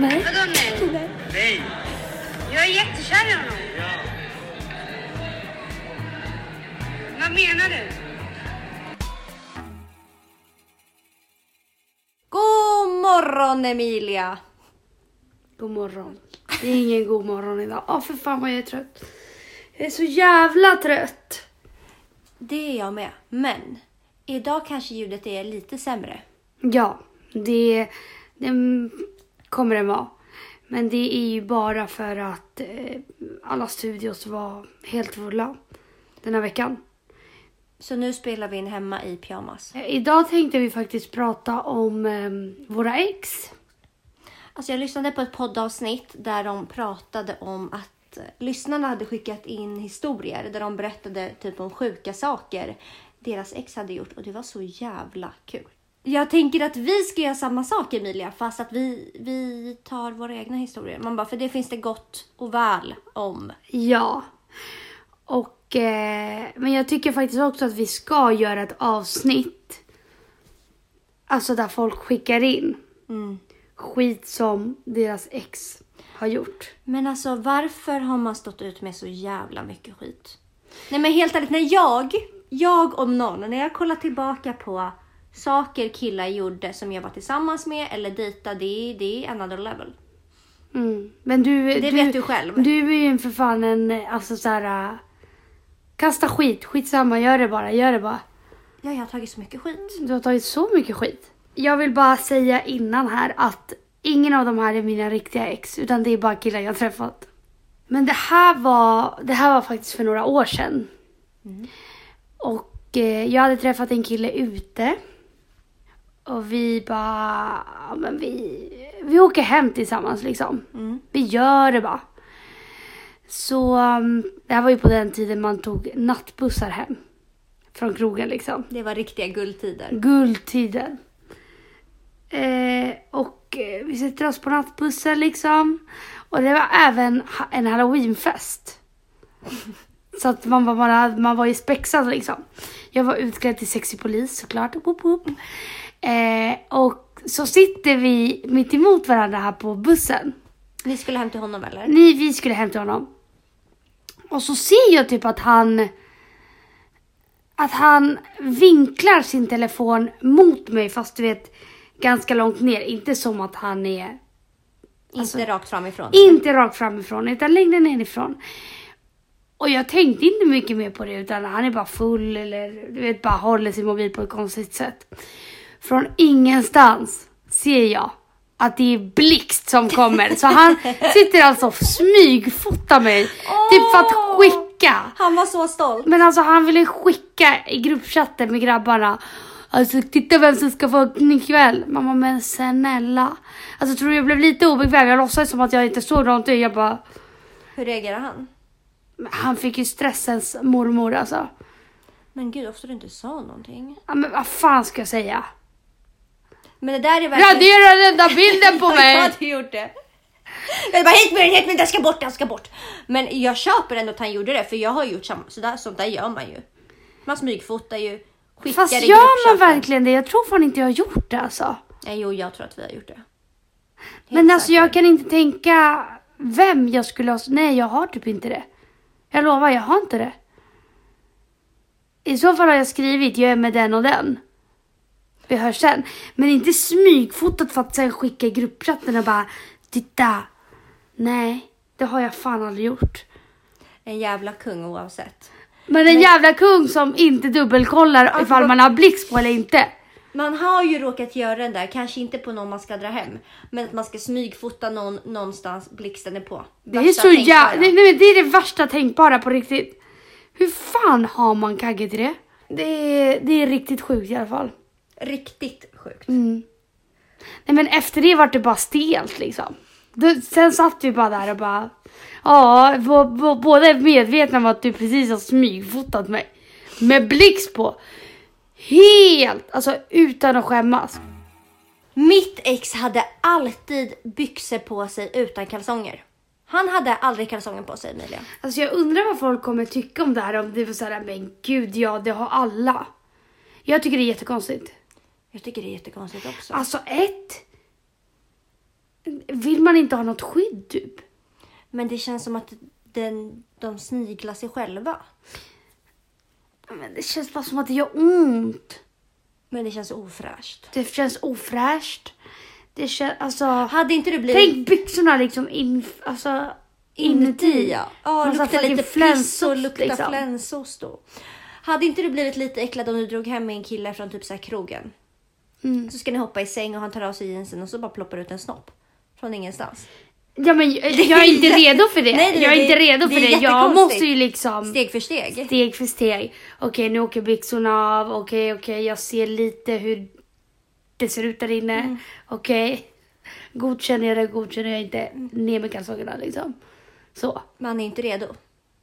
Nej. Vadå nej? Nej! Jag är jättekär i honom. Ja. Vad menar du? God morgon Emilia! God morgon. Det är ingen god morgon idag. Åh för fan vad jag är trött. Jag är så jävla trött. Det är jag med. Men idag kanske ljudet är lite sämre. Ja, det, det kommer det vara. Men det är ju bara för att eh, alla studios var helt fulla den här veckan. Så nu spelar vi in hemma i pyjamas. Eh, Idag tänkte vi faktiskt prata om eh, våra ex. Alltså jag lyssnade på ett poddavsnitt där de pratade om att eh, lyssnarna hade skickat in historier där de berättade typ om sjuka saker deras ex hade gjort och det var så jävla kul. Jag tänker att vi ska göra samma sak Emilia fast att vi, vi tar våra egna historier. Man bara, för det finns det gott och väl om. Ja. Och, eh, men jag tycker faktiskt också att vi ska göra ett avsnitt. Alltså där folk skickar in skit som deras ex har gjort. Men alltså varför har man stått ut med så jävla mycket skit? Nej men helt ärligt, när jag, jag om någon, när jag kollar tillbaka på saker killar gjorde som jag var tillsammans med eller dejtade, det, det är another level. Mm. Men du, Det du, vet du själv. Du är ju för fan en, alltså såhär, kasta skit, skitsamma, gör det bara, gör det bara. Ja, jag har tagit så mycket skit. Du har tagit så mycket skit. Jag vill bara säga innan här att ingen av de här är mina riktiga ex, utan det är bara killar jag har träffat. Men det här var, det här var faktiskt för några år sedan. Och eh, jag hade träffat en kille ute. Och vi bara, ja, men vi, vi åker hem tillsammans liksom. Vi gör det bara. Så um, det här var ju på den tiden man tog nattbussar hem. Från krogen liksom. Det var riktiga guldtider. Guldtiden. Eh, och eh, vi sätter oss på nattbussen liksom. Och det var även en halloweenfest. Så att man var, man, man var ju spexad liksom. Jag var utklädd till sexy polis såklart. Woop, woop. Eh, och så sitter vi mitt emot varandra här på bussen. Ni skulle hem till honom eller? Ni, vi skulle hem till honom. Och så ser jag typ att han att han vinklar sin telefon mot mig fast du vet ganska långt ner. Inte som att han är Inte rakt framifrån. inte rakt framifrån utan längre nerifrån. Och jag tänkte inte mycket mer på det utan han är bara full eller du vet bara håller sin mobil på ett konstigt sätt. Från ingenstans ser jag att det är blixt som kommer. Så han sitter alltså och smygfotar mig. Typ för att skicka. Han var så stolt. Men alltså han ville skicka i gruppchatten med grabbarna. Alltså titta vem som ska få öppning ikväll. Mamma men snälla. Alltså tror du jag blev lite obekväm. Jag låtsades som att jag inte såg någonting. Jag bara. Hur reagerar han? Han fick ju stressens mormor alltså. Men gud, ofta du inte sa någonting. Ja, men vad fan ska jag säga? Men det där är verkligen... Radera den där bilden på Jag mig! hade gjort det. Jag bara hit med den, hit med den, den ska bort, den ska bort. Men jag köper ändå att han gjorde det för jag har gjort samma. Så där, sånt där gör man ju. Man smygfotar ju, skickar Fast i gör man verkligen det? Jag tror fan inte jag har gjort det alltså. Nej, jo, jag tror att vi har gjort det. Helt Men alltså jag kan inte tänka vem jag skulle ha... Nej, jag har typ inte det. Jag lovar, jag har inte det. I så fall har jag skrivit, jag är med den och den. Vi hörs sen. Men inte smygfotot för att sen skicka i gruppchatten och bara titta. Nej, det har jag fan aldrig gjort. En jävla kung oavsett. Men en jävla kung som inte dubbelkollar ifall man har blixt på eller inte. Man har ju råkat göra den där, kanske inte på någon man ska dra hem. Men att man ska smygfota någon någonstans, blixten är på. Det är så jävla... Det, det är det värsta tänkbara på riktigt. Hur fan har man kagge till det? Det är, det är riktigt sjukt i alla fall. Riktigt sjukt. Mm. Nej men efter det var det bara stelt liksom. Då, sen satt vi bara där och bara... Ja, båda är medvetna om att du precis har smygfotat mig. Med blixt på. Helt, alltså utan att skämmas. Mitt ex hade alltid byxor på sig utan kalsonger. Han hade aldrig kalsonger på sig Emilia. Alltså jag undrar vad folk kommer tycka om det här. Om det var såhär, men gud ja, det har alla. Jag tycker det är jättekonstigt. Jag tycker det är jättekonstigt också. Alltså ett. Vill man inte ha något skydd typ? Men det känns som att den, de sniglar sig själva. Men det känns bara som att det gör ont. Men det känns ofräscht. Det känns ofräscht. Det känns, alltså. Hade inte du blivit... Tänk byxorna liksom in, alltså, inuti. ja. Ja, Massa lukta fucking lite piss och flänsost, lukta liksom. flänsost då. Hade inte du blivit lite äcklad om du drog hem med en kille från typ så här krogen? Mm. Så ska ni hoppa i säng och han tar av sig jeansen och så bara ploppar ut en snopp. Från ingenstans. Ja men jag är inte redo för det. Nej, nej, jag är det- inte redo det för det. Jag måste ju liksom Steg för steg. steg för steg. Okej nu åker byxorna av. Okej okej jag ser lite hur det ser ut där inne. Mm. Okej. Godkänner jag det, godkänner jag inte. Ner med kalsongerna liksom. Så. Man är inte redo.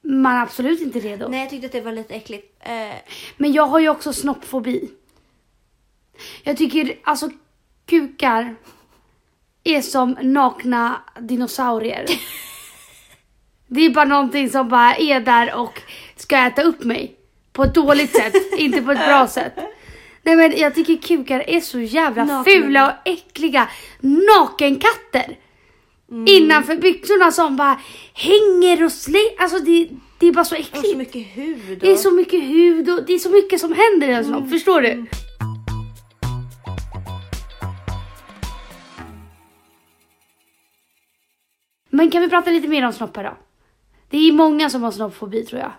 Man är absolut inte redo. Nej, jag tyckte att det var lite äckligt. Eh, Men jag har ju också snoppfobi. Jag tycker alltså kukar är som nakna dinosaurier. Det är bara någonting som bara är där och ska äta upp mig. På ett dåligt sätt, inte på ett bra sätt. Nej men jag tycker kukar är så jävla Nakna. fula och äckliga. Nakenkatter. Innanför byxorna som bara hänger och slänger. Alltså det, det är bara så och äckligt. så mycket hud. Det är och- så mycket hud och det är så mycket som händer i en snopp, förstår du? Men kan vi prata lite mer om snoppar då? Det är många som har snoppfobi tror jag.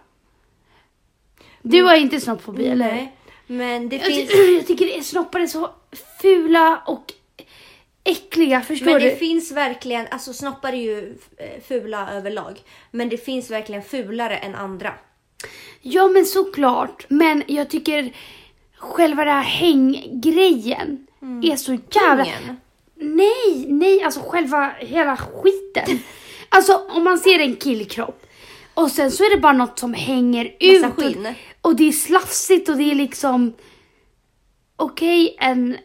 Du har inte snoppfobi eller? Nej, men det Jag, finns... jag tycker det är, snoppar är så fula och äckliga, förstår Men du? det finns verkligen, alltså snoppar är ju eh, fula överlag. Men det finns verkligen fulare än andra. Ja men såklart, men jag tycker själva den här hänggrejen är så jävla... Ingen. Nej, nej, alltså själva hela skiten. Alltså om man ser en killkropp och sen så är det bara något som hänger ut. Massa skinn. Och, och det är slafsigt och det är liksom... Okej, en,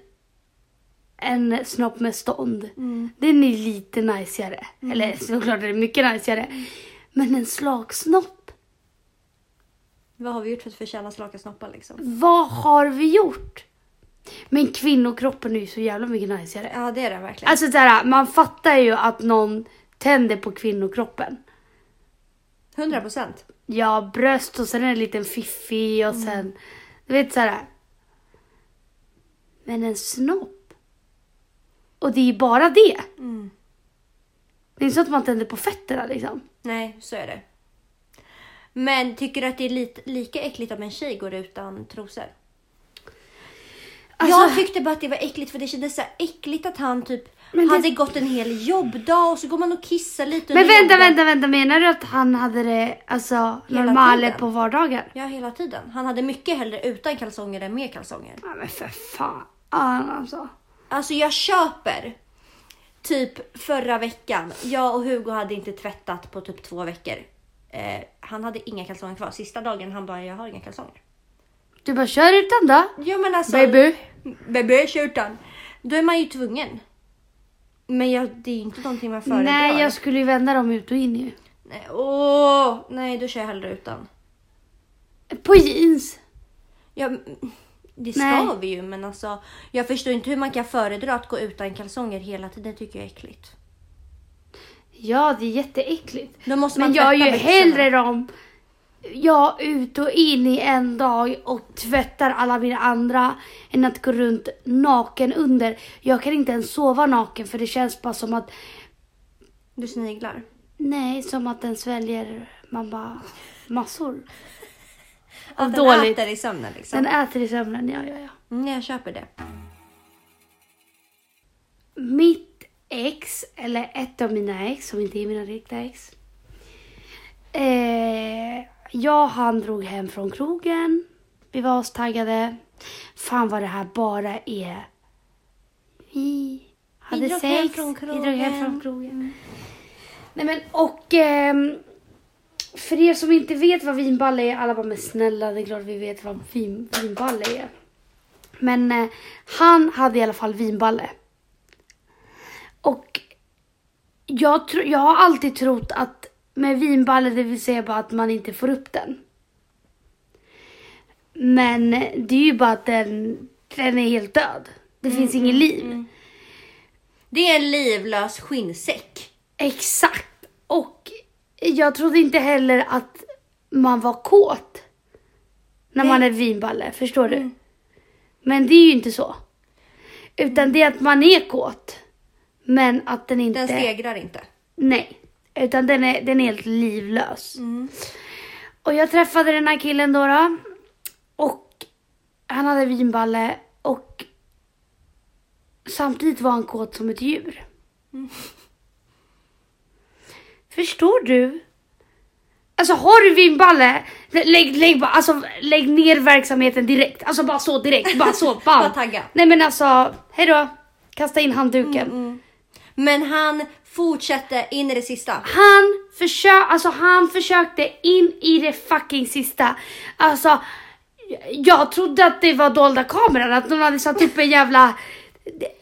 en snopp med stånd. Mm. Den är lite najsigare. Eller såklart är det mycket najsigare. Men en slagsnopp, Vad har vi gjort för att förtjäna slaka snoppar liksom? vad har vi gjort? Men kvinnokroppen är ju så jävla mycket najsigare. Ja, det är det verkligen. Alltså såhär, man fattar ju att någon tänder på kvinnokroppen. 100 procent. Ja, bröst och sen en liten fiffi och sen, du vet såhär. Men en snopp. Och det är ju bara det. Mm. Det är inte så att man tänder på fötterna liksom. Nej, så är det. Men tycker du att det är lite, lika äckligt om en tjej går utan trosor? Alltså- jag tyckte bara att det var äckligt för det kändes så äckligt att han typ det- hade gått en hel jobbdag och så går man och kissar lite Men vänta, jobben. vänta, vänta. Menar du att han hade det alltså normalt på vardagar? Ja, hela tiden. Han hade mycket hellre utan kalsonger än med kalsonger. Ja men för fan alltså. Alltså jag köper. Typ förra veckan. Jag och Hugo hade inte tvättat på typ två veckor. Eh, han hade inga kalsonger kvar. Sista dagen han bara, jag har inga kalsonger. Du bara kör utan då. Jo men alltså. Baby. Utan. Då är man ju tvungen. Men jag, det är ju inte någonting man föredrar. Nej, jag skulle ju vända dem ut och in ju. Nej, åh, nej, då kör jag hellre utan. På jeans. Ja, det ska Nej. vi ju men alltså. Jag förstår inte hur man kan föredra att gå utan kalsonger hela tiden. Det tycker jag är äckligt. Ja, det är jätteäckligt. Då måste man Men jag är ju tvätta byxorna. hellre dem jag ut och in i en dag och tvättar alla mina andra än att gå runt naken under. Jag kan inte ens sova naken för det känns bara som att, Du sniglar. nej, som att den sväljer man bara massor. Att Av den dåligt. äter i sömnen liksom. Den äter i sömnen, ja, ja, ja. Mm, jag köper det. Mitt ex, eller ett av mina ex, som inte är mina riktiga ex. Eh, jag och han drog hem från krogen. Vi var astaggade. Fan vad det här bara är. Vi hade drog sex. hem från Vi drog hem krogen. från krogen. Nej men och ehm, för er som inte vet vad vinballe är, alla bara men snälla det är klart vi vet vad vin, vinballe är. Men eh, han hade i alla fall vinballe. Och jag, tro, jag har alltid trott att med vinballe, det vill säga bara att man inte får upp den. Men det är ju bara att den, den är helt död. Det finns ingen liv. Det är en livlös skinnsäck. Exakt. Och jag trodde inte heller att man var kåt. När man är vinballe, förstår du? Men det är ju inte så. Utan det är att man är kåt. Men att den inte... Den stegrar inte. Nej. Utan den är, den är helt livlös. Och jag träffade den här killen då, då. Och han hade vinballe och samtidigt var han kåt som ett djur. Förstår du? Alltså har du vinballe, lägg, lägg, bara, alltså, lägg ner verksamheten direkt. Alltså bara så direkt, bara så. Bara, Bara tagga. Nej men alltså, hejdå. Kasta in handduken. Men han fortsätter in i det sista. Han, försö alltså, han försökte in i det fucking sista. Alltså, jag trodde att det var dolda kameran, att någon hade satt upp en jävla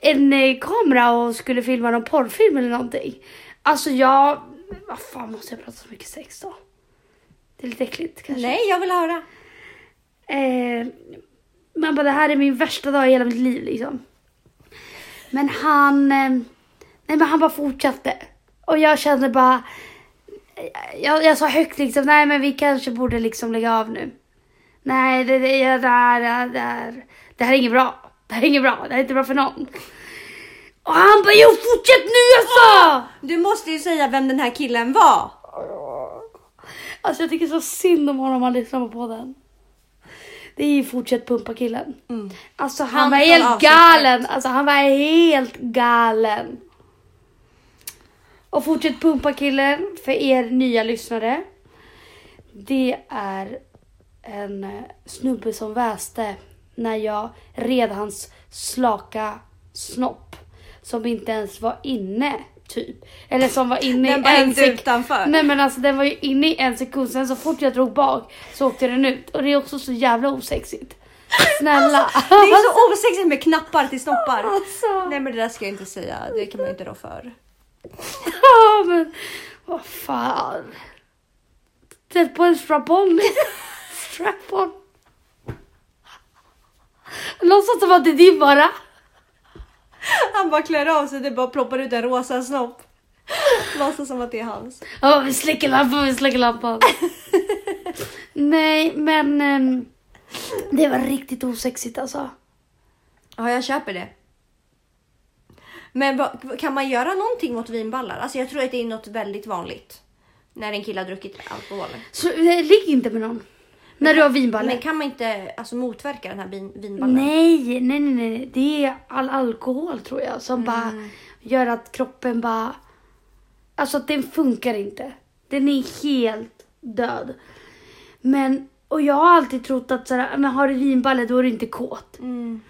en eh, kamera och skulle filma någon porrfilm eller någonting. Alltså jag, vad fan måste jag prata så mycket sex då? Det är lite äckligt kanske. Nej, jag vill höra. Eh, man bara, det här är min värsta dag i hela mitt liv liksom. Men han, eh, nej men han bara fortsatte. Och jag kände bara, jag, jag sa högt liksom, nej men vi kanske borde liksom lägga av nu. Nej, det, det, det, här, det, här, det här är inget bra. Det här är inget bra, det här är inte bra för någon. Och han bara, jo fortsätt nu alltså! Du måste ju säga vem den här killen var. Alltså jag tycker så synd om honom om han lyssnar på podden. Det är ju fortsätt pumpa killen. Alltså han, Han var helt galen. Alltså han var helt galen. Och fortsätt pumpa killen för er nya lyssnare. Det är en eh, snubbe som väste när jag red hans slaka snopp. Som inte ens var inne typ. Eller som var inne Den i en hängde sek- utanför. Nej men alltså den var ju inne i en sekund, sen så fort jag drog bak så åkte den ut. Och det är också så jävla osexigt. Snälla. Det är så osexigt med knappar till snoppar. Alltså. Nej men det där ska jag inte säga. Det kan man inte rå för. Ja men vad fan. Sätt på en strap-on. strap-on. Låtsas som att det är din bara. Han bara klär av sig, det bara ploppar ut en rosa snopp. Låtsas som att det är hans. Ja, vi släcker lampan, vi släcker lampan. Nej, men ehm, det var riktigt osexigt alltså. Ja, jag köper det. Men vad, kan man göra någonting mot vinballar? Alltså jag tror att det är något väldigt vanligt. När en kille har druckit alkohol. Så eh, ligg inte med någon. När du har vinballe. Men kan man inte alltså, motverka den här vin, vinballen? Nej, nej, nej, nej. Det är all alkohol tror jag som bara Mm. gör att kroppen bara... Alltså att den funkar inte. Den är helt död. Men, och jag har alltid trott att sådär, men har du vinballe då är du inte kåt. Mm.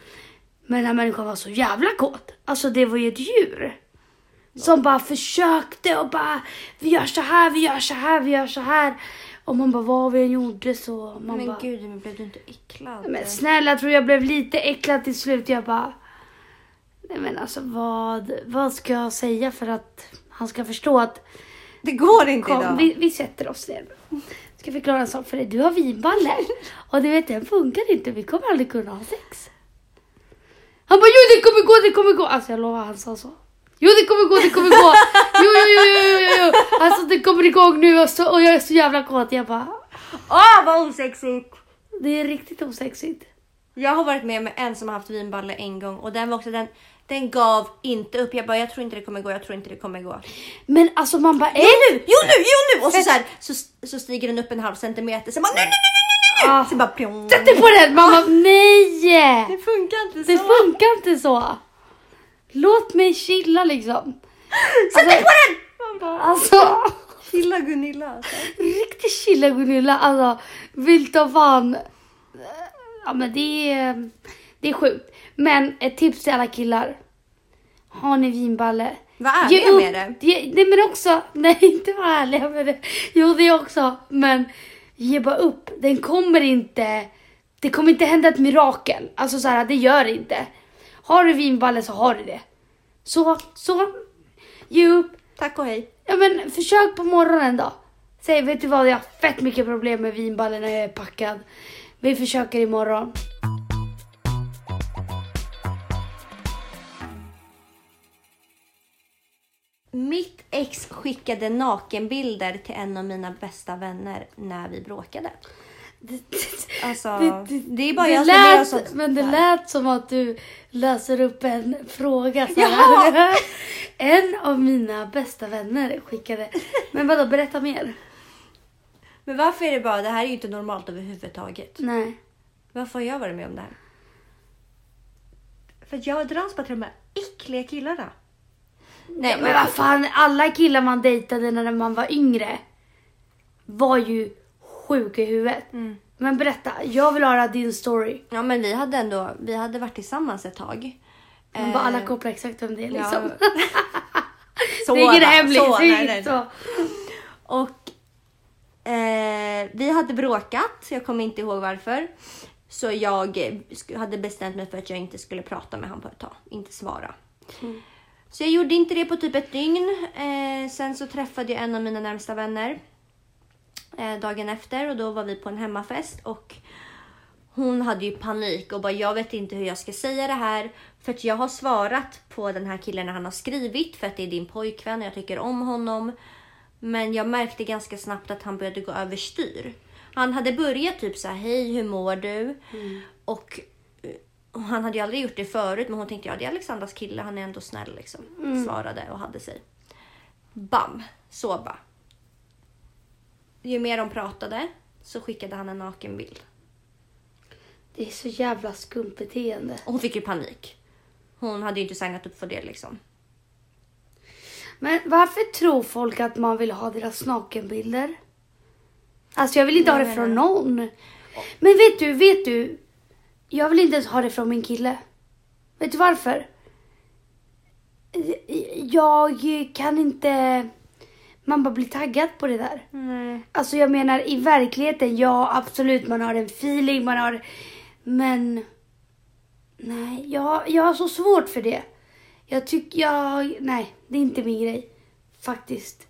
Men den här människan var så jävla kåt. Alltså det var ju ett djur. Som bara försökte och bara, vi gör så här, vi gör så här, vi gör så här. Och man bara, vad vi än gjorde så. Man Men bara, gud, men blev du inte äcklad? men snälla, jag tror jag blev lite äcklad till slut. Jag bara... Nej men alltså vad, vad ska jag säga för att han ska förstå att... Det går inte Kom, idag. vi, vi sätter oss ner. Ska förklara en sak för dig? Du har vinballe. Och du vet, den funkar inte. Vi kommer aldrig kunna ha sex. Han bara, jo det kommer gå, det kommer gå. Alltså jag lovar, han sa så. Jo det kommer gå, det kommer gå. Jo, jo, jo, jo, jo, jo. Alltså det kommer igång nu och, så, och jag är så jävla kåt. Jag bara, Åh, vad osexigt! det är riktigt osexigt. Jag har varit med med en som har haft vinballe en gång och den var också den, den gav inte upp. Jag bara, jag tror inte det kommer gå, jag tror inte det kommer gå. Men alltså man bara, Jo nu, jo nu, jo nu! Och så, så, här, så, så stiger den upp en halv centimeter. Så bara, nej, nej, nej, nej. Så bara, pjong. Sätt dig på den! Man bara, nej! Det funkar inte Det så. funkar inte så. Låt mig chilla liksom. Sätt dig på den! Man bara, Alltså, Chilla Gunilla. Alltså. riktigt chilla Gunilla. Alltså, vill ta fan. Ja men det är, det är sjukt. Men ett tips till alla killar. Har ni vinballe? Var ärliga upp- med det. Ge, nej men också, nej inte vara ärliga med det. Jo det också, men ge bara upp. Den kommer inte, det kommer inte hända ett mirakel. Alltså så här, det gör det inte. Har du vinballe så har du det. Så, så, ge upp. Tack och hej. Ja men försök på morgonen då. Säg, vet du vad, jag har fett mycket problem med vinballen när jag är packad. Vi försöker imorgon. Ex skickade nakenbilder till en av mina bästa vänner när vi bråkade. Alltså, det, är bara jag som gör lät, sånt Men det lät som att du läser upp en fråga. Så här. en av mina bästa vänner skickade. Men vadå, berätta mer. Men varför är det bara, det här är ju inte normalt överhuvudtaget. Nej. Varför har jag varit med om det här? För jag dras bara till de här äckliga killarna. Nej Men vad fan, alla killar man dejtade när man var yngre var ju sjuka i huvudet. Mm. Men berätta, jag vill höra din story. Ja men vi hade ändå, vi hade varit tillsammans ett tag. Men bara alla Eh, kopplar exakt vem det är ja. liksom. Så, det är ingen va? hemligt. Så, nej, nej. så. Och eh, vi hade bråkat, jag kommer inte ihåg varför. Så jag hade bestämt mig för att jag inte skulle prata med honom på ett tag, inte svara. Så jag gjorde inte det på typ ett dygn. Eh, sen så träffade jag en av mina närmsta vänner eh, dagen efter och då var vi på en hemmafest och hon hade ju panik och bara jag vet inte hur jag ska säga det här för att jag har svarat på den här killen när han har skrivit för att det är din pojkvän och jag tycker om honom. Men jag märkte ganska snabbt att han började gå överstyr. Han hade börjat typ så här, hej hur mår du? Och, eh, och han hade ju aldrig gjort det förut men hon tänkte ja det är Alexandras kille, han är ändå snäll liksom. Svarade och hade sig. Bam! Så bara. Ju mer de pratade så skickade han en nakenbild. Det är så jävla skumt beteende. Och hon fick ju panik. Hon hade ju inte signat upp för det liksom. Men varför tror folk att man vill ha deras nakenbilder? Alltså jag vill inte ha Jag det från någon. Men vet du, vet du? Jag vill inte ens ha det från min kille. Vet du varför? Jag kan inte... Man bara blir taggad på det där. Nej. Alltså jag menar i verkligheten, ja absolut man har en feeling, man har... Men... Nej, jag, jag har så svårt för det. Jag tycker, jag... Nej, det är inte min grej. Faktiskt.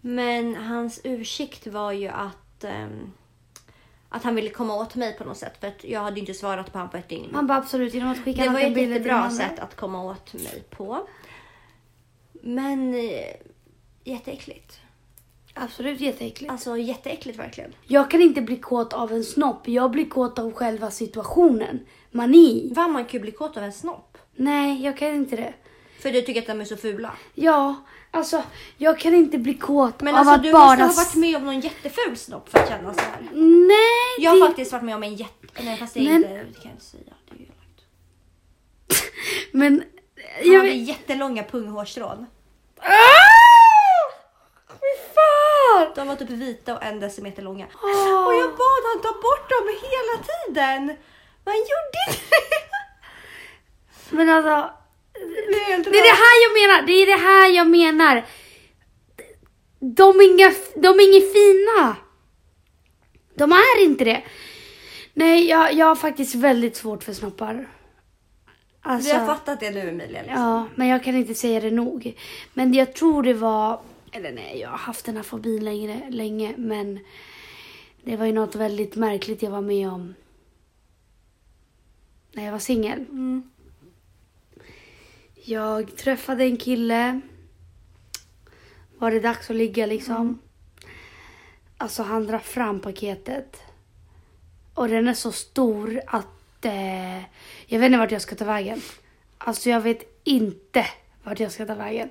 Men hans ursäkt var ju att, ehm, att han ville komma åt mig på något sätt. För att jag hade inte svarat på honom på ett dygn. Man bara absolut genom att skicka det var ett jättebra sätt att komma åt mig på. Men eh, jätteäckligt. Absolut jätteäckligt. Alltså jätteäckligt verkligen. Jag kan inte bli kåt av en snopp. Jag blir kåt av själva situationen. Mani. Vad man kan ju bli kåt av en snopp. Nej, jag kan inte det. För du tycker att de är så fula. Ja, alltså jag kan inte bli kåt Men av alltså att du bara... måste ha varit med om någon jätteful snopp för att känna så här. Nej, Jag har det... faktiskt varit med om en jätte... Nej fast det är Men- inte... Det kan jag inte säga. Det är ju. Men... Han Jag hade jättelånga punghårstrån. Ah! Fan! De var typ vita och en decimeter långa. Ah. Och jag bad han ta bort dem hela tiden. Men han gjorde inte det. Men alltså... Det är det här jag menar. Det är det här jag menar. De är inga, de är inga fina. De är inte det. Nej, jag, jag har faktiskt väldigt svårt för snoppar. Alltså, Vi har fattat det nu Emilia. Liksom. ja, men jag kan inte säga det nog. Men jag tror det var, eller nej, jag har haft den här fobin längre, länge, men det var ju något väldigt märkligt jag var med om när jag var singel. Mm. Jag träffade en kille. Var det dags att ligga liksom. Alltså han drar fram paketet. Och den är så stor att eh, jag vet inte vart jag ska ta vägen. Alltså jag vet inte vart jag ska ta vägen.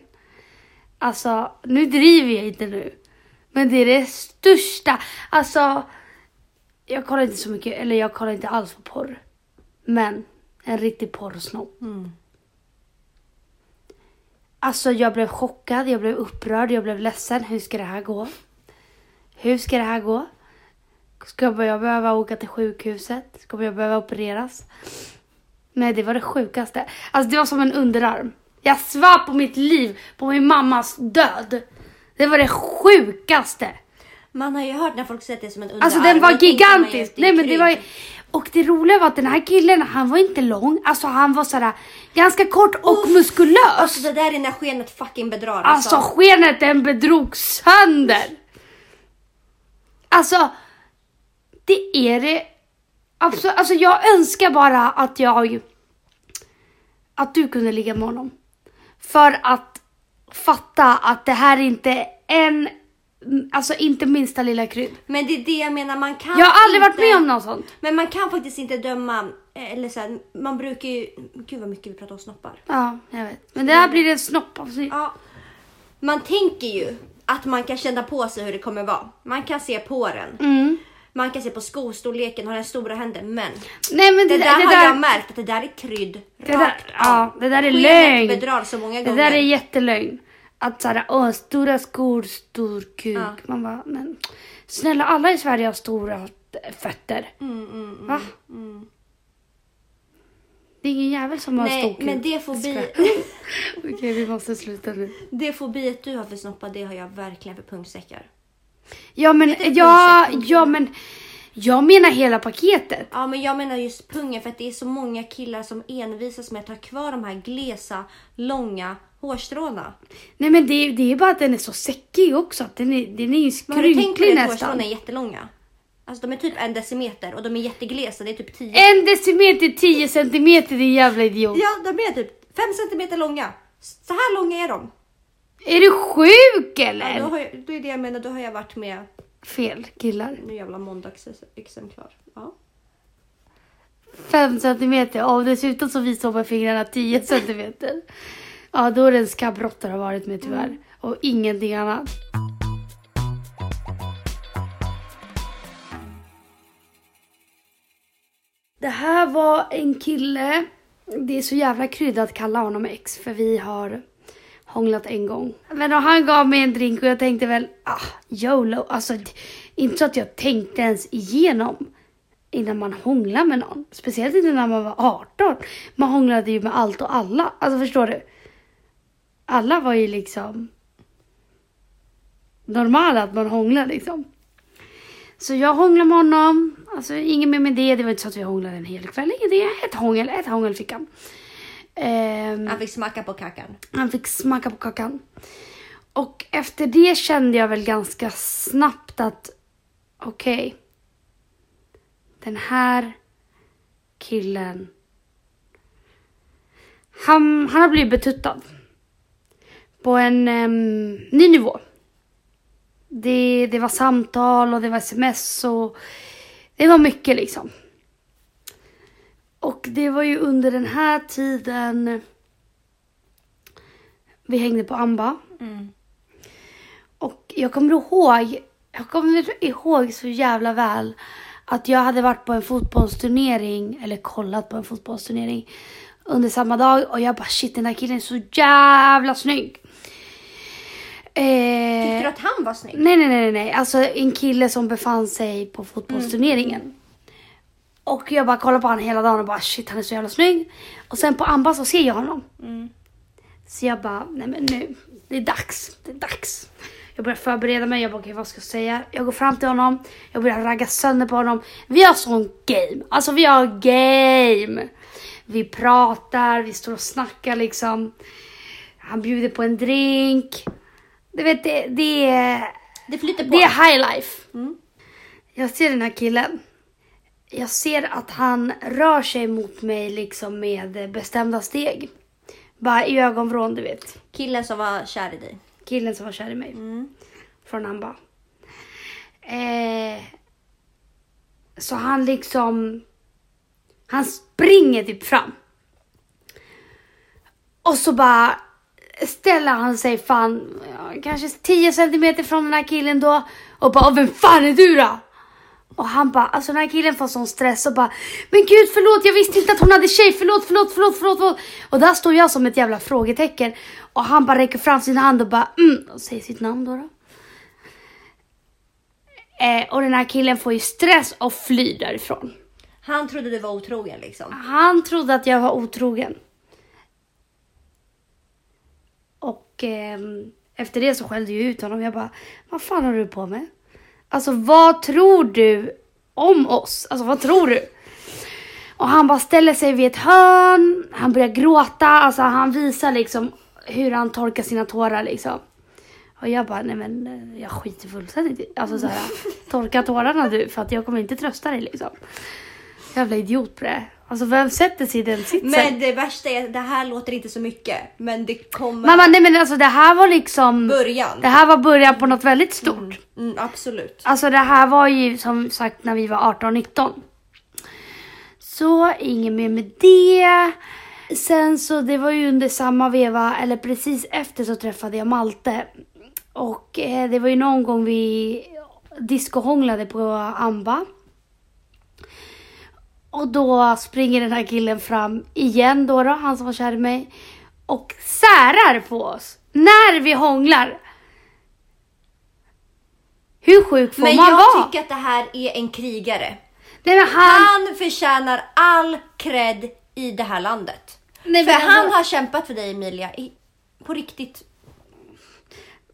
Alltså nu driver jag inte nu. Men det är det största. Alltså jag kollar inte så mycket, eller jag kollar inte alls på porr. Men en riktig porrsnopp. Mm. Alltså jag blev chockad, jag blev upprörd, jag blev ledsen. Hur ska det här gå? Hur ska det här gå? Ska jag behöva åka till sjukhuset? Ska jag behöva opereras? Nej, det var det sjukaste. Alltså det var som en underarm. Jag svär på mitt liv, på min mammas död. Det var det sjukaste. Man har ju hört när folk säger att det är som en underarm. Alltså den var gigantisk. Nej men det var ju... Och det roliga var att den här killen, han var inte lång. Alltså han var sådär ganska kort och muskulös. Alltså det där är när skenet fucking bedrar Alltså skenet den bedrog sönder. Alltså, det är det. Absolut, alltså jag önskar bara att jag, att du kunde ligga med honom. För att fatta att det här inte är en, alltså inte minsta lilla krydd. Men det är det jag menar, man kan Jag har aldrig inte, varit med om något sånt. Men man kan faktiskt inte döma, eller så här, man brukar ju, gud vad mycket vi pratar om snoppar. Ja, jag vet. Men det här blir en snopp. Alltså. Ja, man tänker ju att man kan känna på sig hur det kommer vara. Man kan se på den. Mm. Man kan se på skostorleken, har den stora händer. Men Nej men det, det där det har där, jag märkt att det där är krydd. det där, rakt ja, av. det där är Skenet lögn. bedrar så många Det gånger. där är jättelögn. Att såhär, åh, stora skor, stor kuk. Ja. Man bara, men snälla alla i Sverige har stora fötter. Mm, mm, mm, Va? mm. Det är ingen jävel som har stor Nej, kuk. men det får, bli, Okej, vi måste sluta nu. det att du har för snoppar, det har jag verkligen för pungsäckar. Ja men, ja, ja men. Jag menar hela paketet. Ja, men jag menar just pungen för att det är så många killar som envisas med att ha kvar de här glesa, långa hårstråna. Nej men det, det är bara att den är så säckig också. Att den är, den är ju Men har du tänkt på skrynklig att nästan. hårstråna är jättelånga? Alltså de är typ en decimeter och de är jätteglesa, det är typ 10. En decimeter, 10 centimeter din jävla idiot. Ja, de är typ 5 centimeter långa. Så här långa är de. Är du sjuk eller? Ja, då, har jag, då är det jag menar, då har jag varit med Fel killar. nu jävla måndagsexemplar. Ja. 5 centimeter och dessutom så visar hon med fingrarna 10 centimeter. Ja, då är det en skabbrotter har varit med tyvärr. Mm. Och ingenting annat. Det här var en kille. Det är så jävla kryddat att kalla honom ex för vi har hånglat en gång. Men då han gav mig en drink och jag tänkte väl, ah, YOLO. Alltså, inte så att jag tänkte ens igenom innan man hånglar med någon. Speciellt inte när man var 18. Man hånglade ju med allt och alla. Alltså förstår du? Alla var ju liksom normala att man hånglar liksom. Så jag hånglade med honom. Alltså inget mer med det. Det var inte så att vi hånglade en hel kväll. Ingenting. Ett hångel, ett hångel fick han. Ehm, Han fick smacka på kakan. han fick smaka på kakan. Och efter det kände jag väl ganska snabbt att okej. den här killen. Han, han har blivit betuttad. På en em, ny nivå. Det, det var samtal och det var sms och det var mycket liksom. Och det var ju under den här tiden vi hängde på Amba. Mm. Och jag kommer ihåg, jag kommer ihåg så jävla väl att jag hade varit på en fotbollsturnering, eller kollat på en fotbollsturnering under samma dag och jag bara shit den här killen är så jävla snygg. Eh, Tyckte du att han var snygg? Nej, nej, nej, nej. Alltså en kille som befann sig på fotbollsturneringen. Och jag bara kollar på honom hela dagen och bara shit han är så jävla snygg. Och sen på Amba så ser jag honom. Mm. Så jag bara, nej men nu, det är dags, det är dags. Jag börjar förbereda mig, jag bara okej vad ska jag säga? Jag går fram till honom, jag börjar ragga sönder på honom. Vi har sån game, alltså vi har game. Vi pratar, vi står och snackar liksom. Han bjuder på en drink. Du vet det, det är, Det flyter på. det är high life. Mm. Jag ser den här killen. Jag ser att han rör sig mot mig liksom med bestämda steg. Bara i ögonvrån, du vet. Killen som var kär i dig. Killen som var kär i mig. Mm. Från Amba. Eh, så han liksom... Han springer typ fram. Och så bara ställer han sig fan kanske 10 centimeter från den här killen då. Och bara vem fan är du då? Och han bara, alltså den här killen får sån stress och bara Men gud förlåt jag visste inte att hon hade tjej, förlåt, förlåt, förlåt, förlåt, förlåt. Och där står jag som ett jävla frågetecken. Och han bara räcker fram sin hand och bara mm, och säger sitt namn då. då. Eh, och den här killen får ju stress och flyr därifrån. Han trodde du var otrogen liksom. Han trodde att jag var otrogen. Och ehm, efter det så skällde jag ut honom. Jag bara, vad fan har du på med? Alltså vad tror du om oss? Alltså vad tror du? Och han bara ställer sig vid ett hörn, han börjar gråta, alltså han visar liksom hur han torkar sina tårar liksom. Och jag bara, nej men eh, jag skiter fullständigt i, alltså såhär, torka tårarna du för att jag kommer inte trösta dig liksom. Jävla idiot på det. Alltså vem sätter sig i den sitsen? Men det värsta är att det här låter inte så mycket. Men det kommer Mamma, nej men alltså det här var liksom... början. Det här var början på något väldigt stort. Mm, absolut. Alltså det här var ju som sagt när vi var 18-19. Så inget mer med det. Sen så det var ju under samma veva, eller precis efter så träffade jag Malte. Och eh, det var ju någon gång vi discohånglade på Amba. Och då springer den här killen fram igen då, då han som var kär i mig. Och särar på oss. När vi hånglar. Hur sjuk får Men man jag vara? tycker att det här är en krigare. Nej men han... Han förtjänar all cred i det här landet. Nej, För men han alltså- har kämpat för dig Emilia i, på riktigt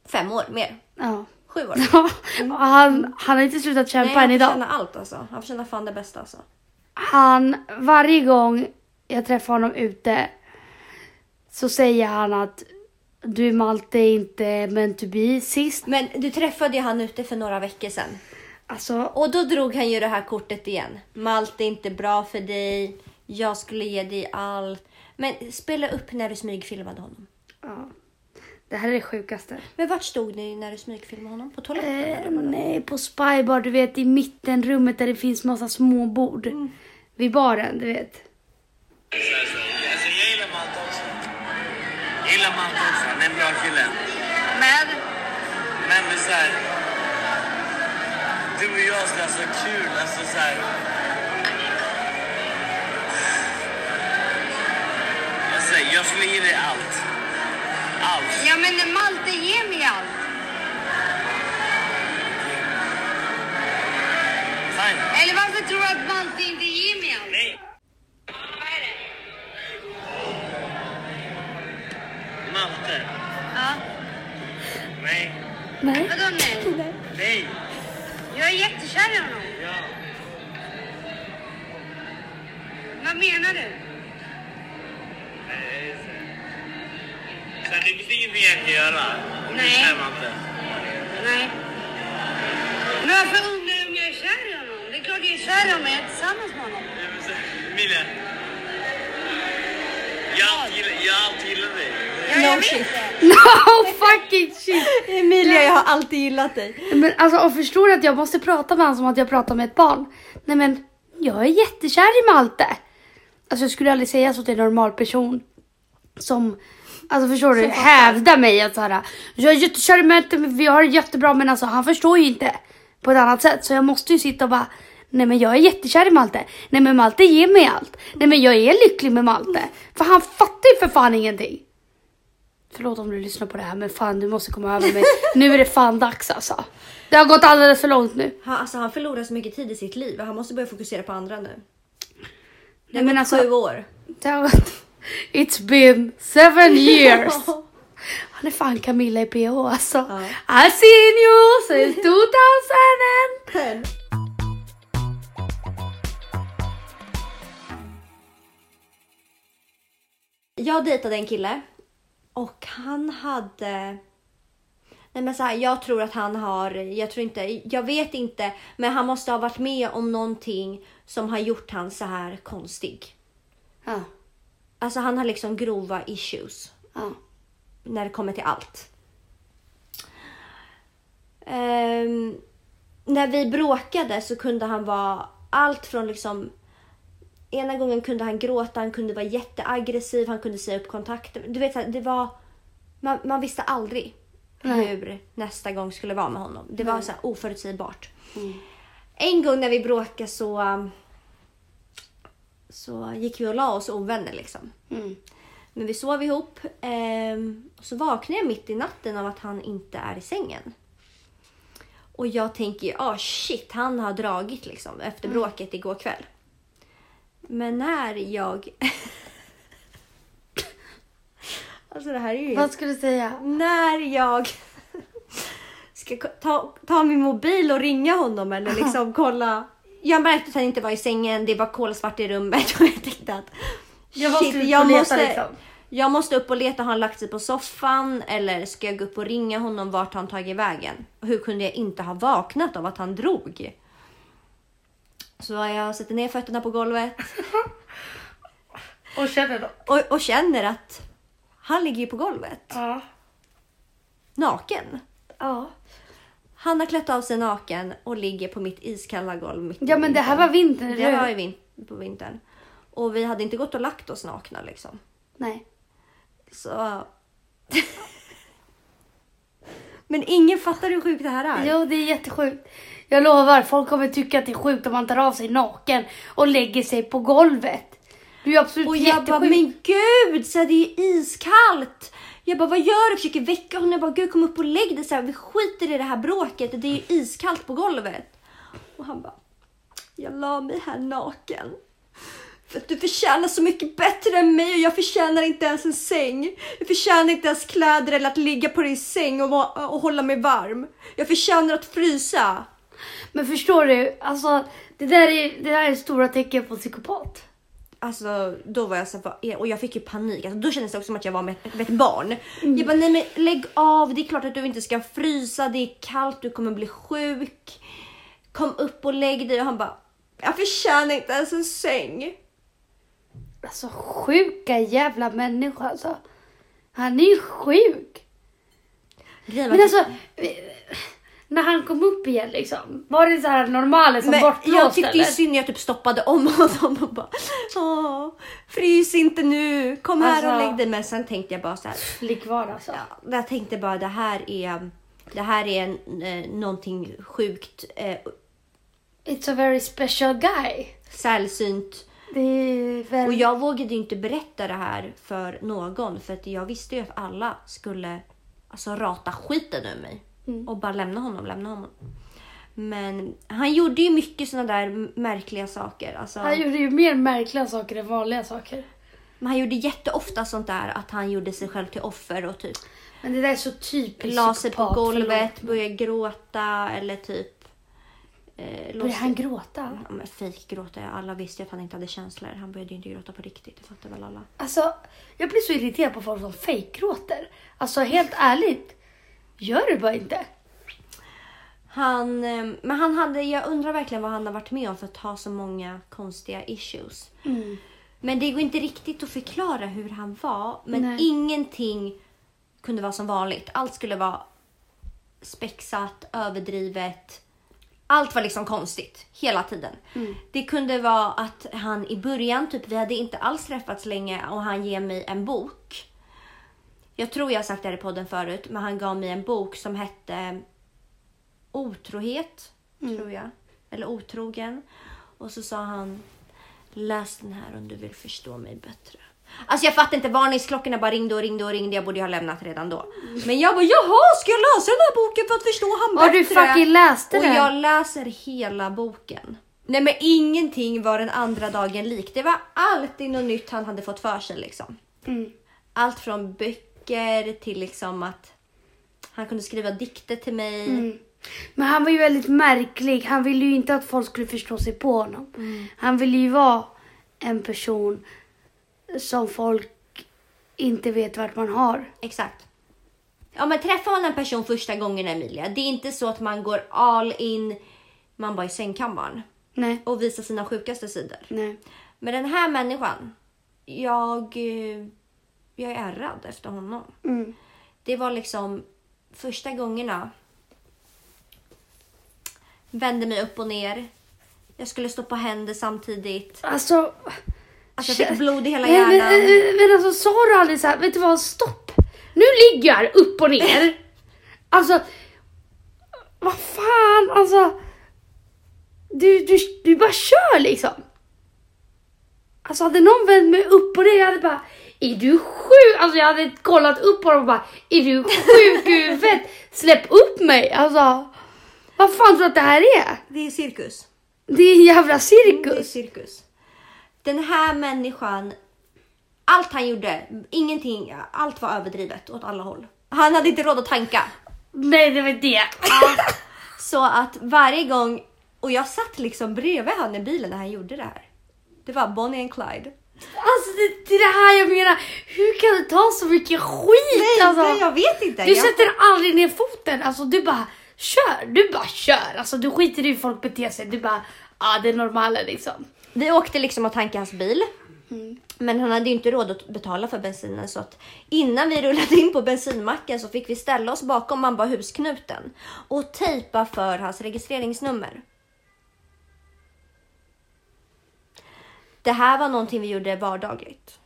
fem år mer. Ja. Sju år. Och han, han har inte slutat Nej, kämpa han än idag. förtjänar allt alltså. Han förtjänar fan det bästa alltså. Han, varje gång jag träffar honom ute så säger han att du Malte är inte meant to be sist. Men du träffade ju han ute för några veckor sedan. Alltså, Och då drog han ju det här kortet igen. Malte är inte bra för dig. Jag skulle ge dig allt. Men spela upp när du smygfilmade honom. ja. Det här är det sjukaste. Men vart stod ni när du smygfilmade honom? På toaletten? Eh, nej, på Spybar, du vet i mitten rummet där det finns massa små bord. Mm. Vid baren, du vet. Alltså jag gillar Malte också. Jag gillar Malte också. Han är en bra kille. Men, Men det är så här. Du och jag ska ha så kul. Alltså så här. Jag säger, jag skulle ge dig allt. Allt. ja men Malte ger mig allt. Fine. Eller varför tror du att Malte inte ger mig allt? Nej. Vad är det? Malte. Ja. Nej. Nej. Vadå nej? Nej. Jag är jättekär i honom. Ja. Vad menar du? Nej, Så här, det finns ingenting jag kan göra. Om du Nej. är kär i Malte. Nej. Men varför undrar du om jag är kär i honom? Är jag är tillsammans med honom. Emilia. Jag har alltid gillat- jag har alltid gillat dig. Ja, No jag vet shit. det. No fucking shit! Emilia, jag har alltid gillat dig. Men alltså, och förstår du att jag måste prata med honom som att jag pratar med ett barn? Nej men, jag är jättekär i Malte. Alltså jag skulle aldrig säga så till en normal person som, alltså förstår du, hävdar mig att såhär, jag är jättekär i Malte, men vi har det jättebra, men alltså han förstår ju inte på ett annat sätt. Så jag måste ju sitta och bara, nej men jag är jättekär i Malte. Nej men Malte ger mig allt. Nej men jag är lycklig med Malte. För han fattar ju för fan ingenting. Förlåt om du lyssnar på det här men fan du måste komma över mig. Nu är det fan dags alltså. Det har gått alldeles för långt nu. Han, alltså, han förlorar så mycket tid i sitt liv. Han måste börja fokusera på andra nu. Det Nej, har men gått alltså- sju år. Det har gått... It's been seven years. Han är fan Camilla i PH alltså. I've seen you since 2010. Jag dejtade en kille och han hade... Nej men så här, jag tror att han har, jag tror inte, jag vet inte, men han måste ha varit med om någonting som har gjort han så här konstig. Ja, Alltså han har liksom grova issues ja. när det kommer till allt. Ehm, när vi bråkade så kunde han vara allt från liksom Ena gången kunde han gråta, han kunde vara jätteaggressiv, han kunde säga upp kontakter. Du vet, så här, det var... Man, man visste aldrig Nej. hur nästa gång skulle vara med honom. Det var så här oförutsägbart. En gång när vi bråkade så, så gick vi och la oss ovänner liksom. Mm. Men vi sov ihop och så vaknade jag mitt i natten av att han inte är i sängen. Och jag tänker ju, ah shit, han har dragit liksom efter bråket igår kväll. Men när jag... alltså det här är ju... Vad ska du säga? När jag ska ta, ta min mobil och ringa honom eller liksom kolla. Jag märkte att han inte var i sängen, det var kolsvart i rummet och jag tänkte att Jag måste shit, jag, leta, måste, liksom. jag måste upp och leta. Har han lagt sig på soffan eller ska jag gå upp och ringa honom? Vart har han tagit vägen? Hur kunde jag inte ha vaknat av att han drog? Så jag sätter ner fötterna på golvet Och känner då? och, och känner att han ligger ju på golvet. Ja. Naken. Ja. Han har klätt av sig naken och ligger på mitt iskalla golv. Mitt Ja men det här var vintern, Det var ju vin- på vintern. Och vi hade inte gått och lagt oss nakna liksom. Nej. Så... Men ingen fattar hur sjukt det här är. Jo, det är jättesjukt. Jag lovar, folk kommer tycka att det är sjukt om man tar av sig naken och lägger sig på golvet. Det är absolut Och jag bara, men gud, så här, det är iskallt. Jag bara, vad gör du? Försöker väcka honom. Jag bara, gud kom upp och lägg dig. Så här, vi skiter i det här bråket. Det är iskallt på golvet. Och han bara, jag la mig här naken. För att du förtjänar så mycket bättre än mig och jag förtjänar inte ens en säng. Jag förtjänar inte ens kläder eller att ligga på din säng och, och hålla mig varm. Jag förtjänar att frysa. Men förstår du, alltså det där är, det där är stora tecken på psykopat. Alltså då var jag så här, är- och jag fick ju panik. Alltså, då kändes det också som att jag var med med ett barn. Jag bara, nej men lägg av. Det är klart att du inte ska frysa. Det är kallt, du kommer bli sjuk. Kom upp och lägg dig. Och han bara, jag förtjänar inte ens en säng. Alltså sjuka jävla människa alltså. Han är ju sjuk. Men alltså, eh, när han kom upp igen liksom, var det så här normalt som men bortblåst jag tyckte ju eller? synd jag typ stoppade om honom och bara, åh, frys inte nu. Kom här och Alltså- lägg dig. Men sen tänkte jag bara så här, Ligg kvar alltså. Ja, jag tänkte bara det här är, det här är en, eh, någonting sjukt eh, It's a very special guy. sällsynt. Det är väl... Och jag vågade ju inte berätta det här för någon för att jag visste ju att alla skulle alltså, rata skiten ur mig och bara lämna honom, lämna honom. Men han gjorde ju mycket såna där märkliga saker. Alltså, Han gjorde ju mer märkliga saker än vanliga saker. men han gjorde jätteofta sånt där att han gjorde sig själv till offer och typ Men det där är så typiskt la sig på psykopat, golvet, förlåt. började gråta eller typ... Eh, Började han gråta? Ja, men fejkgråta. Alla visste ju att han inte hade känslor. Han började ju inte gråta på riktigt. Det fattar väl alla. Alltså, jag blir så irriterad på folk som fejkgråter. Alltså helt ärligt. Gör det bara inte. Han, eh, men han hade, jag undrar verkligen vad han har varit med om för att ha så många konstiga issues. Men det går inte riktigt att förklara hur han var. Men Nej. ingenting kunde vara som vanligt. Allt skulle vara spexat, överdrivet. Allt var liksom konstigt hela tiden. Det kunde vara att han i början, typ vi hade inte alls träffats länge och han ger mig en bok. Jag tror jag har sagt det här i podden förut, men han gav mig en bok som hette Otrohet, tror jag. Eller Otrogen. Och så sa han Läs den här om du vill förstå mig bättre. Alltså jag fattar inte, varningsklockorna bara ringde och ringde och ringde. Jag borde ju ha lämnat redan då. Men jag bara jaha, ska jag läsa den här boken för att förstå han Har bättre? du fucking läst Och den? jag läser hela boken. Nej men ingenting var den andra dagen lik. Det var alltid något nytt han hade fått för sig liksom. Mm. Allt från böcker till liksom att han kunde skriva dikter till mig. Mm. Men han var ju väldigt märklig. Han ville ju inte att folk skulle förstå sig på honom. Han ville ju vara en person som folk inte vet vart man har. Exakt. Ja men träffar man en person första gången Emilia, det är inte så att man går all in, man bara i sängkammaren Nej, och visar sina sjukaste sidor. nej. Men den här människan, jag, eh, jag är ärrad efter honom. Mm. Det var liksom första gångerna. Vände mig upp och ner. Jag skulle stå på händer samtidigt. Alltså... Alltså jag fick blod i hela men, hjärnan. men, men alltså sa du aldrig så här, vet du vad, stopp. Nu ligger jag här upp och ner. Alltså, vad fan, alltså. Du, du, du bara kör liksom. Alltså hade någon vänt mig upp och ner, jag hade bara, är du sjuk? Alltså jag hade kollat upp på dem och bara, är du sjuk i huvudet? Släpp upp mig, alltså. Vad fan tror du att det här är? Det är cirkus. Det är en jävla Det är cirkus. cirkus. Den här människan, allt han gjorde, ingenting, allt var överdrivet åt alla håll. Han hade inte råd att tanka. Nej, det var det. Så att varje gång, och jag satt liksom bredvid han i bilen när han gjorde det här. Det var Bonnie and Clyde. Alltså det, det är det här jag menar. Hur kan du ta så mycket skit? Nej, alltså? nej, jag vet inte. Du jag... sätter aldrig ner foten. Alltså du bara kör. Du bara kör. Alltså du skiter i hur folk beter sig. Du bara Ja, det är normala liksom. Vi åkte liksom och tankade hans bil. Men han hade ju inte råd att betala för bensinen så att innan vi rullade in på bensinmacken så fick vi ställa oss bakom man bara husknuten och tejpa för hans registreringsnummer. Det här var någonting vi gjorde vardagligt.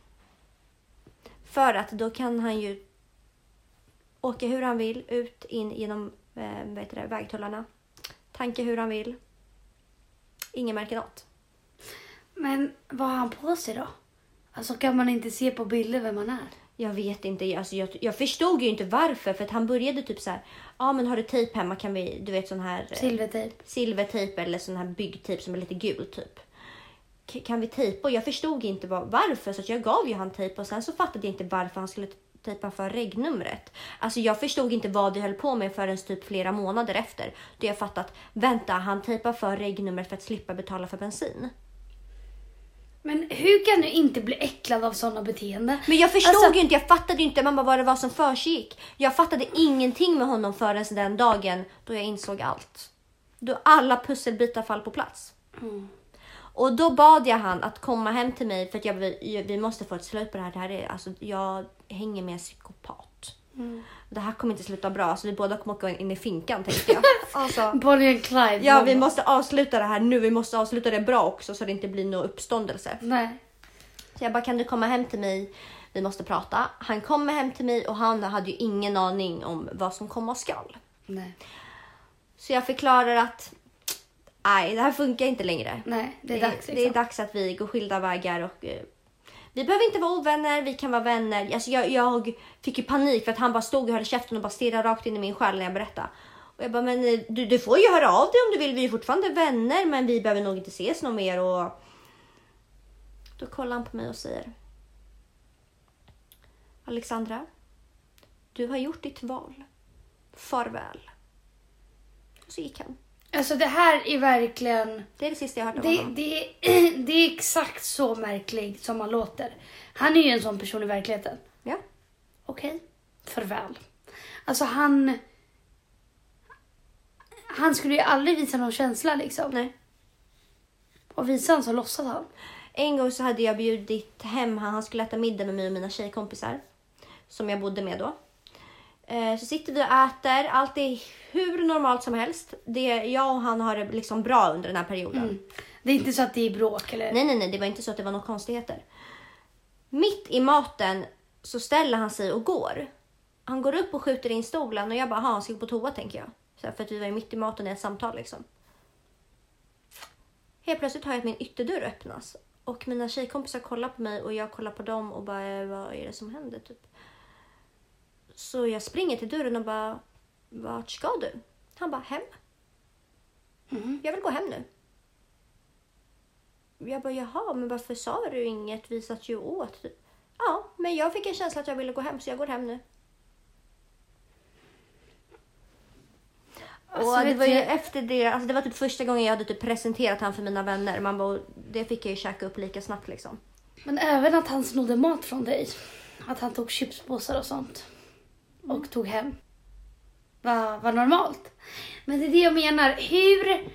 För att då kan han ju åka hur han vill, ut, in genom eh, vad heter det, vägtullarna. Tanka hur han vill. Ingen märker något. Men vad har han på sig då? Alltså kan man inte se på bilder vem man är? Jag vet inte, alltså jag, jag förstod ju inte varför för att han började typ så här. Ja men har du tejp hemma kan vi, du vet sån här eh, Silvertejp. silvertejp eller sån här byggtejp som är lite gul typ. Kan vi tejpa? Och jag förstod inte var, varför så jag gav ju han tejp och sen så fattade jag inte varför han skulle tejpa för regnumret. Alltså jag förstod inte vad vi höll på med förrän typ flera månader efter. Då jag fattat, vänta han tejpar för regnumret för att slippa betala för bensin. Men hur kan du inte bli äcklad av sådana beteenden? Men jag förstod Alltså- ju inte, jag fattade ju inte mamma vad det var som försiggick. Jag fattade ingenting med honom förrän den dagen då jag insåg allt. Då alla pusselbitar fall på plats. Och då bad jag han att komma hem till mig för att jag, vi, måste få ett slut på det här. Det här är, alltså, jag hänger med en psykopat. Det här kommer inte sluta bra, så vi båda kommer åka in i finkan tänkte jag. Alltså, Bonnie and Clyde. ja, vi måste avsluta det här nu. Vi måste avsluta det bra också så det inte blir någon uppståndelse. Nej. Så jag bara, kan du komma hem till mig? Vi måste prata. Han kommer hem till mig och han hade ju ingen aning om vad som komma skall. Nej. Så jag förklarar att nej, det här funkar inte längre. Nej, det är dags liksom. det är dags att vi går skilda vägar och eh, vi behöver inte vara ovänner, vi kan vara vänner. Alltså jag, jag fick ju panik för att han bara stod och höll käften och bara stirrade rakt in i min själ när jag berättade. Och jag bara, men eh, du, du får ju höra av dig om du vill. Vi är fortfarande vänner, men vi behöver nog inte ses någon mer. Och då kollar han på mig och säger. Alexandra, du har gjort ditt val. Farväl. Och så gick han. Alltså det här är verkligen... Det är det sista jag hört av Det, honom. det, det är exakt så märkligt som man låter. Han är ju en sån person i verkligheten. Ja. Okej, farväl. Alltså han... Han skulle ju aldrig visa någon känsla liksom. Nej. Och visa han så låtsas han. En gång så hade jag bjudit hem han, han skulle äta middag med mig och mina tjejkompisar. Som jag bodde med då. Eh, Så sitter vi och äter, allt är hur normalt som helst. Det, jag och han har det liksom bra under den här perioden. Det är inte så att det är bråk eller... Nej, nej, nej, det var inte så att det var några konstigheter. Mitt i maten så ställer han sig och går. Han går upp och skjuter in stolen och jag bara, "Aha, han ska gå på toa tänker jag. Så för att vi var ju mitt i maten i ett samtal liksom. Helt plötsligt hör jag att min ytterdörr öppnas. Och mina tjejkompisar kollar på mig och jag kollar på dem och bara, "Eh, vad är det som händer typ? Så jag springer till dörren och bara, vart ska du? Han bara, hem. Jag vill gå hem nu. Jag bara, jaha, men varför sa du inget? Vi satt ju åt. Ja, men jag fick en känsla att jag ville gå hem så jag går hem nu. Alltså, och det var ju efter det, alltså det var typ första gången jag hade typ presenterat han för mina vänner. Man bara, det fick jag ju käka upp lika snabbt liksom. Men även att han snodde mat från dig. Att han tog chipspåsar och sånt. Och tog hem. Var, var normalt. Men det är det jag menar. Hur...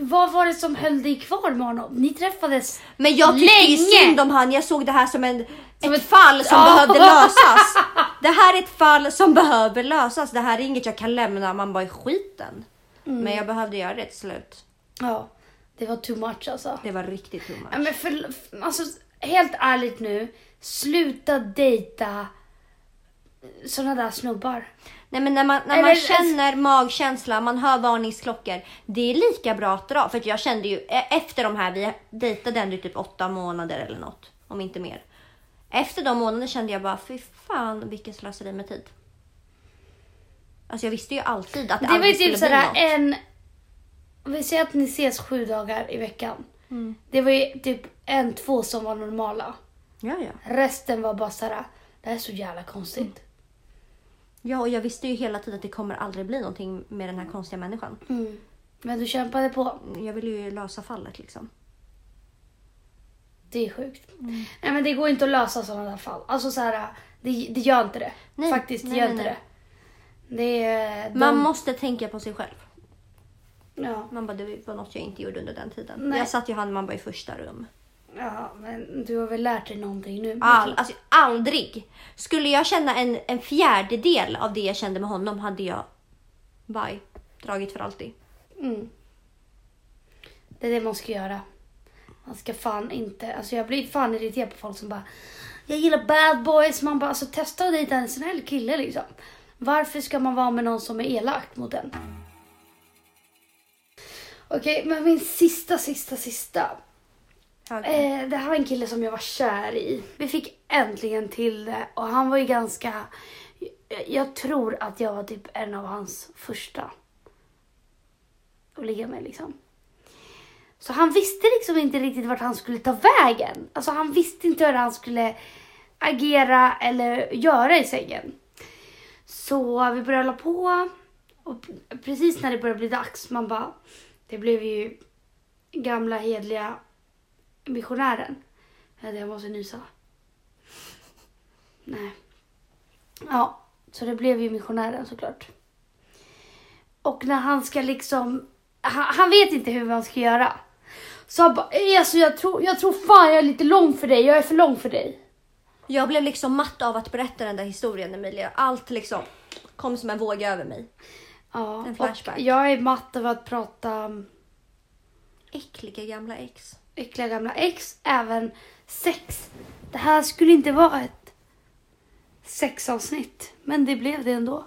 Vad var det som höll dig kvar med honom? Ni träffades Men jag tyckte länge. synd om han. Jag såg det här som, en, Som ett ett- fall som Ja. behövde lösas. Det här är ett fall som behöver lösas. Det här är inget jag kan lämna. Man bara i skiten. Mm. Men jag behövde göra det till slut. Ja, det var too much alltså. Det var riktigt too much. men för, alltså, helt ärligt nu, sluta dejta såna där snubbar. Nej men när man, när man Eller- känner magkänsla, man hör varningsklockor. Det är lika bra att dra. För jag kände ju e- efter de här, vi dejtade ändå typ åtta månader eller något. Om inte mer. Efter de månaderna kände jag bara, fy fan vilken slöseri med tid. Alltså jag visste ju alltid att det, Det var ju aldrig typ skulle bli sådär något. en... Om vi säger att ni ses sju dagar i veckan. Mm. Det var ju typ en, två som var normala. Ja, ja. Resten var bara såhär, det här är så jävla konstigt. ja, och jag visste ju hela tiden att det kommer aldrig bli någonting med den här konstiga människan. Mm. Men du kämpade på. Jag ville ju lösa fallet liksom. Det är sjukt. Mm. Nej men det går inte att lösa sådana där fall. Alltså såhär, det, det gör inte det. Nej, Faktiskt, det nej, gör nej, inte det. Det är... De, Man måste tänka på sig själv. Ja. Man bara, det var något jag inte gjorde under den tiden. Nej. Jag satt ju han man bara i första rum. Ja, men du har väl lärt dig någonting nu? All, alltså, aldrig. Skulle jag känna en, en fjärdedel av det jag kände med honom hade jag bye, dragit för alltid. Mm. Det är det man ska göra. Man ska fan inte... Alltså jag blir fan irriterad på folk som bara... Jag gillar bad boys. Man bara, alltså testa att dejta en snäll kille liksom. Varför ska man vara med någon som är elak mot en? Okej, men min sista, sista, sista. Eh, det här var en kille som jag var kär i. Vi fick äntligen till det och han var ju ganska... Jag, jag tror att jag var typ en av hans första att ligga med liksom. Så han visste liksom inte riktigt vart han skulle ta vägen. Alltså han visste inte hur han skulle agera eller göra i sängen. Så vi började hålla på och precis när det började bli dags, man bara, det blev ju gamla hedliga missionären. Vänta, Jag måste nysa. Nej. Ja, så det blev ju missionären såklart. Och när han ska liksom, han, han vet inte hur man ska göra. Så han bara, "Eh, alltså jag tror, jag tror fan jag är lite lång för dig, jag är för lång för dig. Jag blev liksom matt av att berätta den där historien Emilia. Allt liksom kom som en våg över mig. Ja, En och flashback. jag är matt av att prata Äckliga gamla ex. Äckliga gamla ex, även sex. Det här skulle inte vara ett sexavsnitt, men det blev det ändå.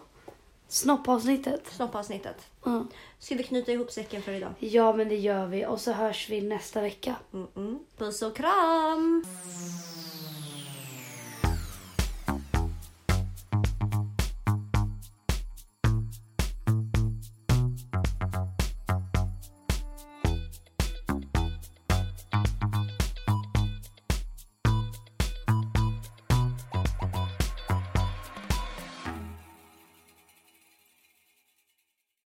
Snoppavsnittet. Snoppavsnittet. Mm. Ska vi knyta ihop säcken för idag? Ja, men det gör vi och så hörs vi nästa vecka. Mm -mm. Puss och kram!